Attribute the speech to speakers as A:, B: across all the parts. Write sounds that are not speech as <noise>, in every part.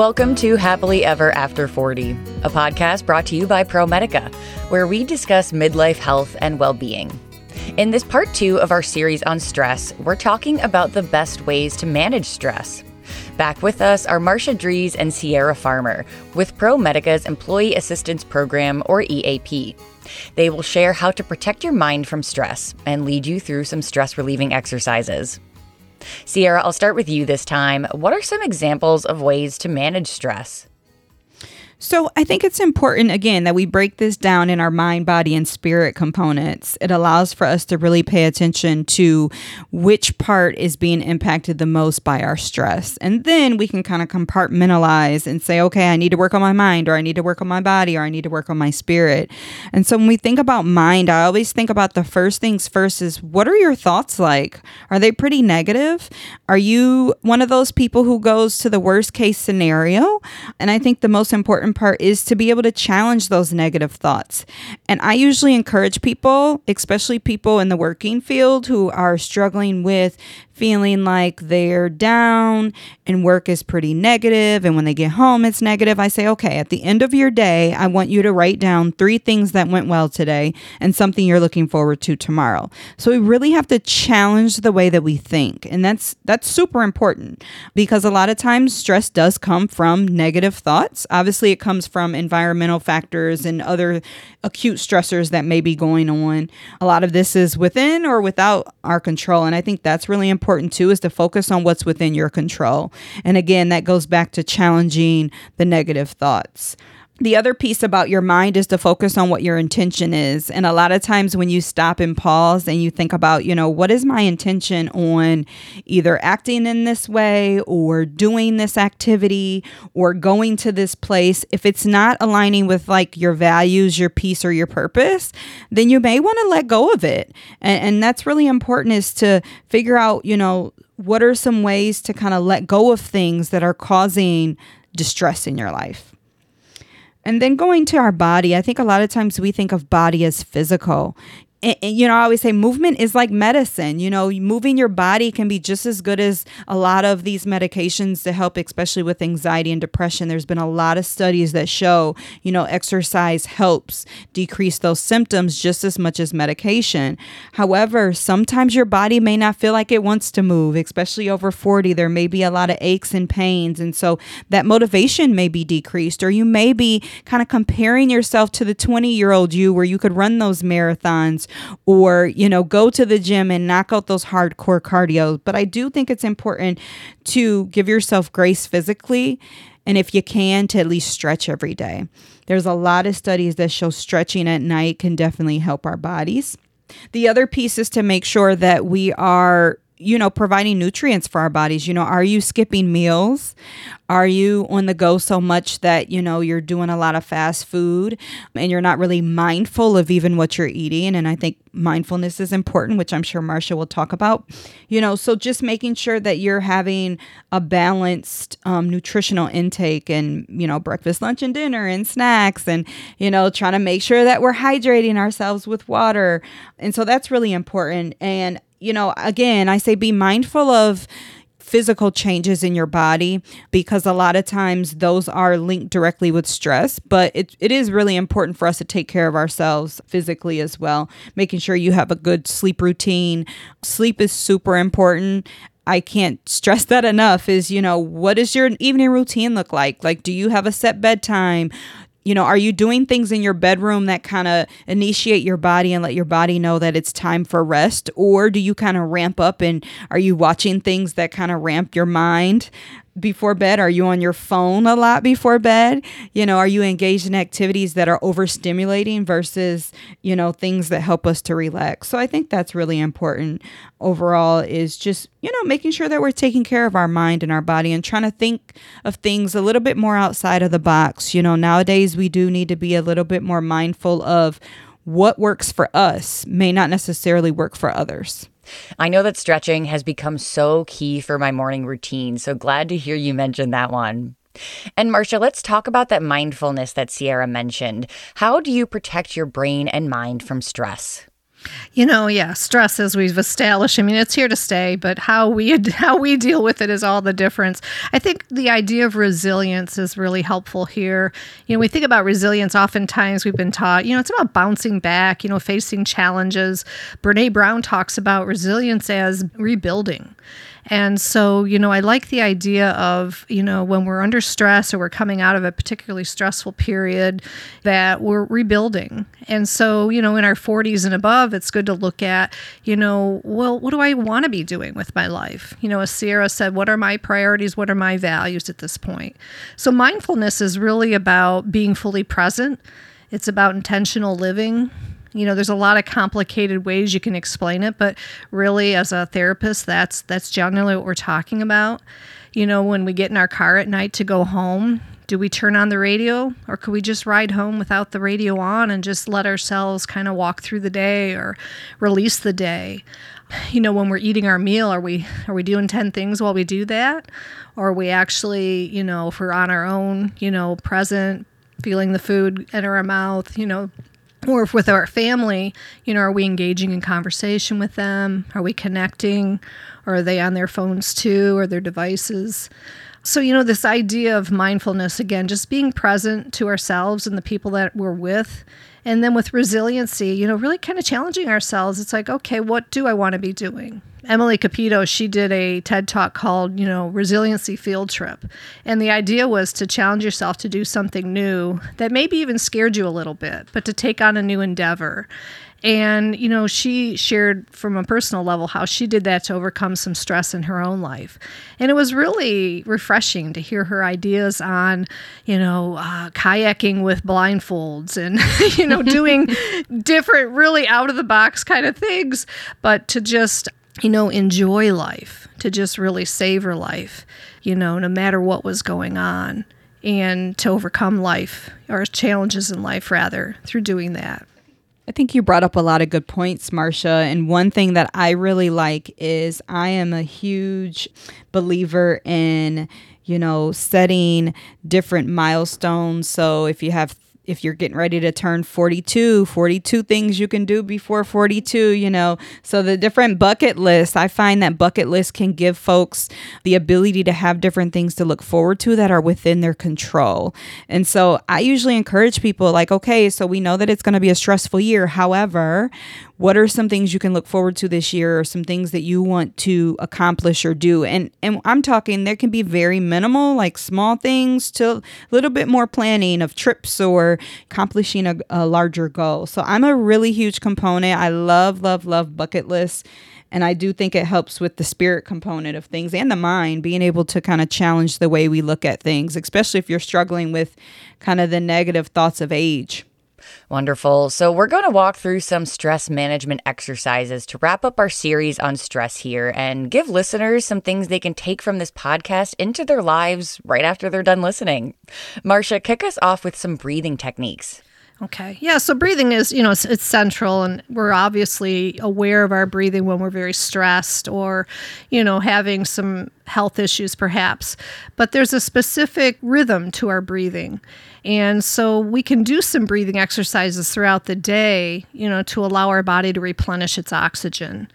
A: Welcome to Happily Ever After 40, a podcast brought to you by ProMedica, where we discuss midlife health and well being. In this part two of our series on stress, we're talking about the best ways to manage stress. Back with us are Marsha Drees and Sierra Farmer with ProMedica's Employee Assistance Program, or EAP. They will share how to protect your mind from stress and lead you through some stress relieving exercises. Sierra, I'll start with you this time. What are some examples of ways to manage stress?
B: So I think it's important, again, that we break this down in our mind, body, and spirit components. It allows for us to really pay attention to which part is being impacted the most by our stress. And then we can kind of compartmentalize and say, okay, I need to work on my mind, or I need to work on my body, or I need to work on my spirit. And so when we think about mind, I always think about the first things first is what are your thoughts like? Are they pretty negative? Are you one of those people who goes to the worst case scenario? And I think the most important important part is to be able to challenge those negative thoughts. And I usually encourage people, especially people in the working field who are struggling with feeling like they're down and work is pretty negative. And when they get home it's negative. I say okay at the end of your day i want you to write down three things that went well today and something you're looking forward to tomorrow. So we really have to challenge the way that we think. And that's that's super important because a lot of times stress does come from negative thoughts. Obviously it comes from environmental factors and other acute stressors that may be going on. A lot of this is within or without our control. And i think that's really important important too is to focus on what's within your control. And again, that goes back to challenging the negative thoughts the other piece about your mind is to focus on what your intention is. And a lot of times when you stop and pause and you think about, you know, what is my intention on either acting in this way or doing this activity or going to this place, if it's not aligning with like your values, your peace, or your purpose, then you may want to let go of it. And, and that's really important is to figure out, you know, what are some ways to kind of let go of things that are causing distress in your life. And then going to our body, I think a lot of times we think of body as physical and, you know, I always say movement is like medicine. You know, moving your body can be just as good as a lot of these medications to help, especially with anxiety and depression. There's been a lot of studies that show, you know, exercise helps decrease those symptoms just as much as medication. However, sometimes your body may not feel like it wants to move, especially over 40. There may be a lot of aches and pains. And so that motivation may be decreased, or you may be kind of comparing yourself to the 20 year old you where you could run those marathons or, you know, go to the gym and knock out those hardcore cardio. But I do think it's important to give yourself grace physically. And if you can, to at least stretch every day. There's a lot of studies that show stretching at night can definitely help our bodies. The other piece is to make sure that we are you know, providing nutrients for our bodies. You know, are you skipping meals? Are you on the go so much that, you know, you're doing a lot of fast food and you're not really mindful of even what you're eating? And I think mindfulness is important, which I'm sure Marsha will talk about. You know, so just making sure that you're having a balanced um, nutritional intake and, you know, breakfast, lunch, and dinner and snacks and, you know, trying to make sure that we're hydrating ourselves with water. And so that's really important. And you know, again, I say be mindful of physical changes in your body because a lot of times those are linked directly with stress. But it, it is really important for us to take care of ourselves physically as well, making sure you have a good sleep routine. Sleep is super important. I can't stress that enough is, you know, what does your evening routine look like? Like, do you have a set bedtime? You know, are you doing things in your bedroom that kind of initiate your body and let your body know that it's time for rest? Or do you kind of ramp up and are you watching things that kind of ramp your mind? Before bed? Are you on your phone a lot before bed? You know, are you engaged in activities that are overstimulating versus, you know, things that help us to relax? So I think that's really important overall is just, you know, making sure that we're taking care of our mind and our body and trying to think of things a little bit more outside of the box. You know, nowadays we do need to be a little bit more mindful of what works for us may not necessarily work for others.
A: I know that stretching has become so key for my morning routine, so glad to hear you mention that one. And Marsha, let's talk about that mindfulness that Sierra mentioned. How do you protect your brain and mind from stress?
C: You know, yeah, stress as we've established. I mean, it's here to stay, but how we <laughs> how we deal with it is all the difference. I think the idea of resilience is really helpful here. You know, we think about resilience. Oftentimes, we've been taught, you know, it's about bouncing back. You know, facing challenges. Brene Brown talks about resilience as rebuilding. And so, you know, I like the idea of, you know, when we're under stress or we're coming out of a particularly stressful period, that we're rebuilding. And so, you know, in our 40s and above, it's good to look at, you know, well, what do I want to be doing with my life? You know, as Sierra said, what are my priorities? What are my values at this point? So, mindfulness is really about being fully present. It's about intentional living you know there's a lot of complicated ways you can explain it but really as a therapist that's that's generally what we're talking about. You know when we get in our car at night to go home do we turn on the radio or could we just ride home without the radio on and just let ourselves kind of walk through the day or release the day? You know when we're eating our meal are we are we doing 10 things while we do that? Or are we actually you know if we're on our own you know present feeling the food enter our mouth you know or if with our family, you know, are we engaging in conversation with them? Are we connecting? Or are they on their phones too or their devices? So, you know, this idea of mindfulness again, just being present to ourselves and the people that we're with. And then with resiliency, you know, really kind of challenging ourselves. It's like, okay, what do I want to be doing? Emily Capito, she did a TED talk called, you know, Resiliency Field Trip. And the idea was to challenge yourself to do something new that maybe even scared you a little bit, but to take on a new endeavor. And, you know, she shared from a personal level how she did that to overcome some stress in her own life. And it was really refreshing to hear her ideas on, you know, uh, kayaking with blindfolds and, <laughs> you know, doing <laughs> different, really out of the box kind of things, but to just you know, enjoy life, to just really savor life, you know, no matter what was going on, and to overcome life or challenges in life, rather, through doing that.
B: I think you brought up a lot of good points, Marsha. And one thing that I really like is I am a huge believer in, you know, setting different milestones. So if you have if you're getting ready to turn 42, 42 things you can do before 42, you know. So the different bucket lists, I find that bucket lists can give folks the ability to have different things to look forward to that are within their control. And so I usually encourage people like, okay, so we know that it's going to be a stressful year. However, what are some things you can look forward to this year or some things that you want to accomplish or do? And and i'm talking there can be very minimal like small things to a little bit more planning of trips or accomplishing a, a larger goal. So i'm a really huge component. I love love love bucket lists. And I do think it helps with the spirit component of things and the mind, being able to kind of challenge the way we look at things, especially if you're struggling with kind of the negative thoughts of age.
A: Wonderful. So, we're going to walk through some stress management exercises to wrap up our series on stress here and give listeners some things they can take from this podcast into their lives right after they're done listening. Marsha, kick us off with some breathing techniques.
C: Okay. Yeah. So breathing is, you know, it's, it's, central, and we're obviously aware of our breathing when we're very stressed or, you know, having some health issues perhaps. But there's a specific rhythm to our breathing. And so we can do some breathing exercises throughout the day, you know, to allow our body to replenish its oxygen.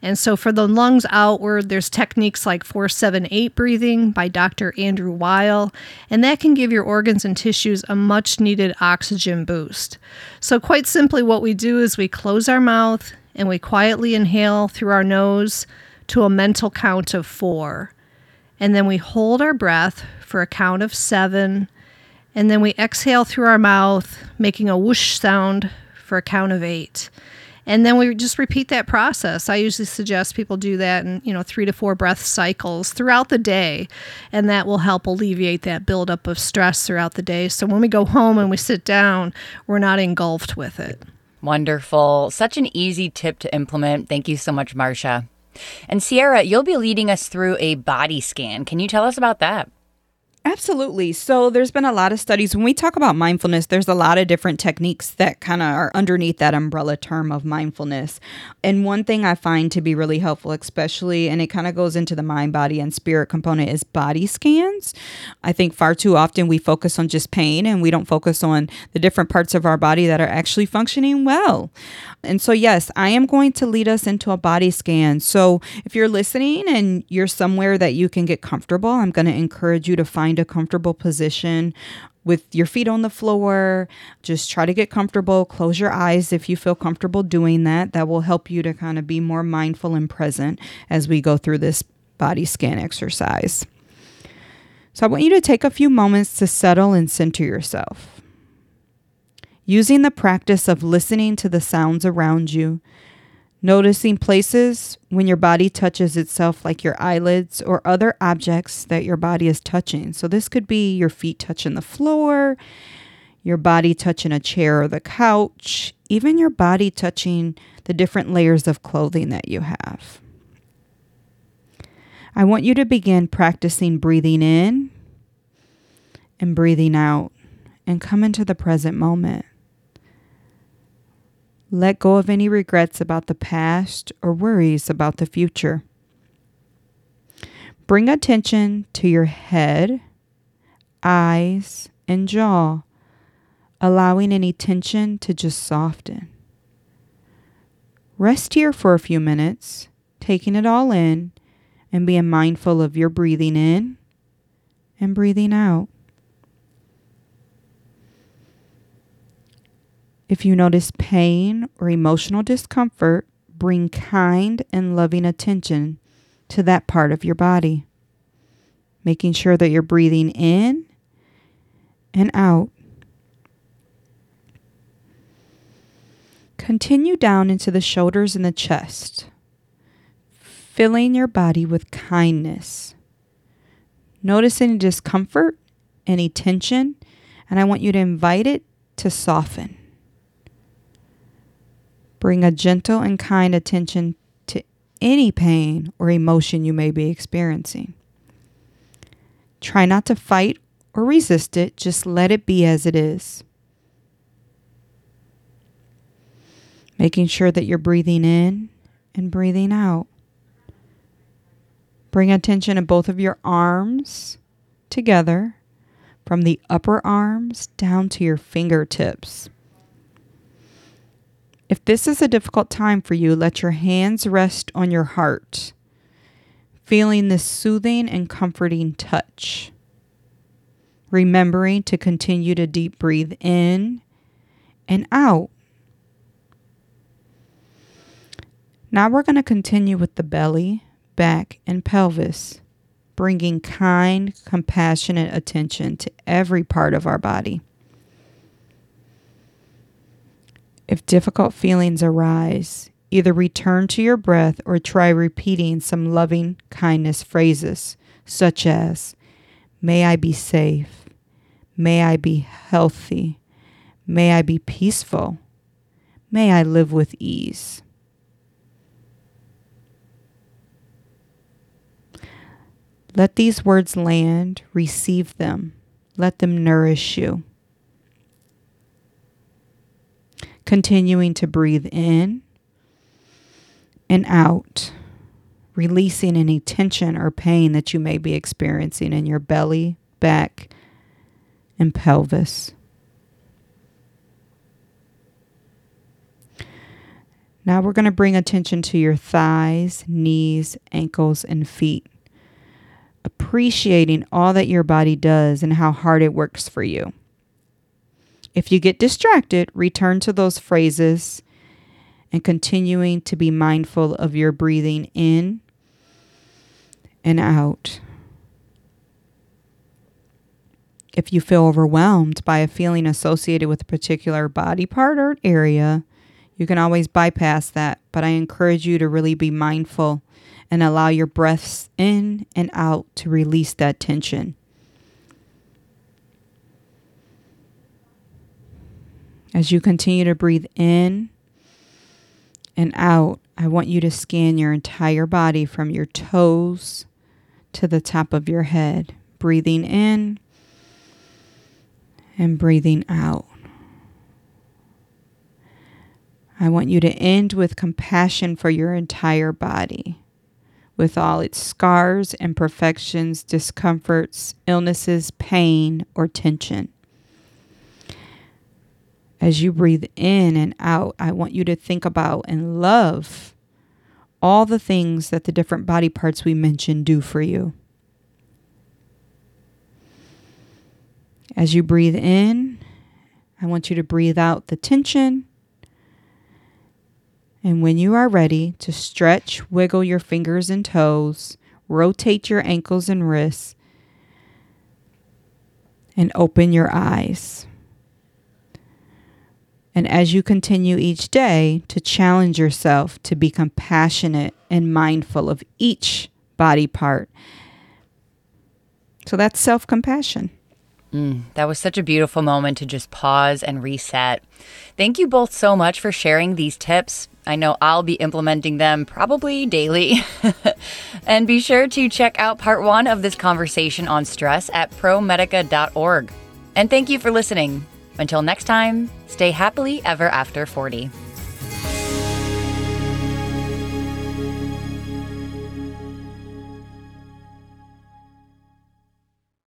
C: And so for the lungs outward, there's techniques like 478 breathing by Dr. Andrew Weil, and that can give your organs and tissues a much needed oxygen boost. So, quite simply, what we do is we close our mouth and we quietly inhale through our nose to a mental count of four. And then we hold our breath for a count of seven. And then we exhale through our mouth, making a whoosh sound for a count of eight. And then we just repeat that process. I usually suggest people do that in, you know, three to four breath cycles throughout the day. And that will help alleviate that buildup of stress throughout the day. So when we go home and we sit down, we're not engulfed with it.
A: Wonderful. Such an easy tip to implement. Thank you so much, Marsha. And Sierra, you'll be leading us through a body scan. Can you tell us about that?
B: Absolutely. So there's been a lot of studies. When we talk about mindfulness, there's a lot of different techniques that kind of are underneath that umbrella term of mindfulness. And one thing I find to be really helpful, especially, and it kind of goes into the mind, body, and spirit component, is body scans. I think far too often we focus on just pain and we don't focus on the different parts of our body that are actually functioning well. And so, yes, I am going to lead us into a body scan. So if you're listening and you're somewhere that you can get comfortable, I'm going to encourage you to find find a comfortable position with your feet on the floor. Just try to get comfortable. Close your eyes if you feel comfortable doing that. That will help you to kind of be more mindful and present as we go through this body scan exercise. So, I want you to take a few moments to settle and center yourself. Using the practice of listening to the sounds around you, Noticing places when your body touches itself, like your eyelids or other objects that your body is touching. So, this could be your feet touching the floor, your body touching a chair or the couch, even your body touching the different layers of clothing that you have. I want you to begin practicing breathing in and breathing out and come into the present moment. Let go of any regrets about the past or worries about the future. Bring attention to your head, eyes, and jaw, allowing any tension to just soften. Rest here for a few minutes, taking it all in and being mindful of your breathing in and breathing out. If you notice pain or emotional discomfort, bring kind and loving attention to that part of your body, making sure that you're breathing in and out. Continue down into the shoulders and the chest, filling your body with kindness. Notice any discomfort, any tension, and I want you to invite it to soften. Bring a gentle and kind attention to any pain or emotion you may be experiencing. Try not to fight or resist it, just let it be as it is. Making sure that you're breathing in and breathing out. Bring attention to both of your arms together from the upper arms down to your fingertips. If this is a difficult time for you, let your hands rest on your heart, feeling this soothing and comforting touch. Remembering to continue to deep breathe in and out. Now we're going to continue with the belly, back, and pelvis, bringing kind, compassionate attention to every part of our body. If difficult feelings arise, either return to your breath or try repeating some loving kindness phrases, such as, May I be safe. May I be healthy. May I be peaceful. May I live with ease. Let these words land, receive them, let them nourish you. Continuing to breathe in and out, releasing any tension or pain that you may be experiencing in your belly, back, and pelvis. Now we're going to bring attention to your thighs, knees, ankles, and feet. Appreciating all that your body does and how hard it works for you. If you get distracted, return to those phrases and continuing to be mindful of your breathing in and out. If you feel overwhelmed by a feeling associated with a particular body part or area, you can always bypass that, but I encourage you to really be mindful and allow your breaths in and out to release that tension. As you continue to breathe in and out, I want you to scan your entire body from your toes to the top of your head, breathing in and breathing out. I want you to end with compassion for your entire body, with all its scars, imperfections, discomforts, illnesses, pain, or tension. As you breathe in and out, I want you to think about and love all the things that the different body parts we mentioned do for you. As you breathe in, I want you to breathe out the tension and when you are ready to stretch, wiggle your fingers and toes, rotate your ankles and wrists, and open your eyes. And as you continue each day to challenge yourself to be compassionate and mindful of each body part. So that's self compassion.
A: Mm, that was such a beautiful moment to just pause and reset. Thank you both so much for sharing these tips. I know I'll be implementing them probably daily. <laughs> and be sure to check out part one of this conversation on stress at promedica.org. And thank you for listening. Until next time, stay happily ever after 40.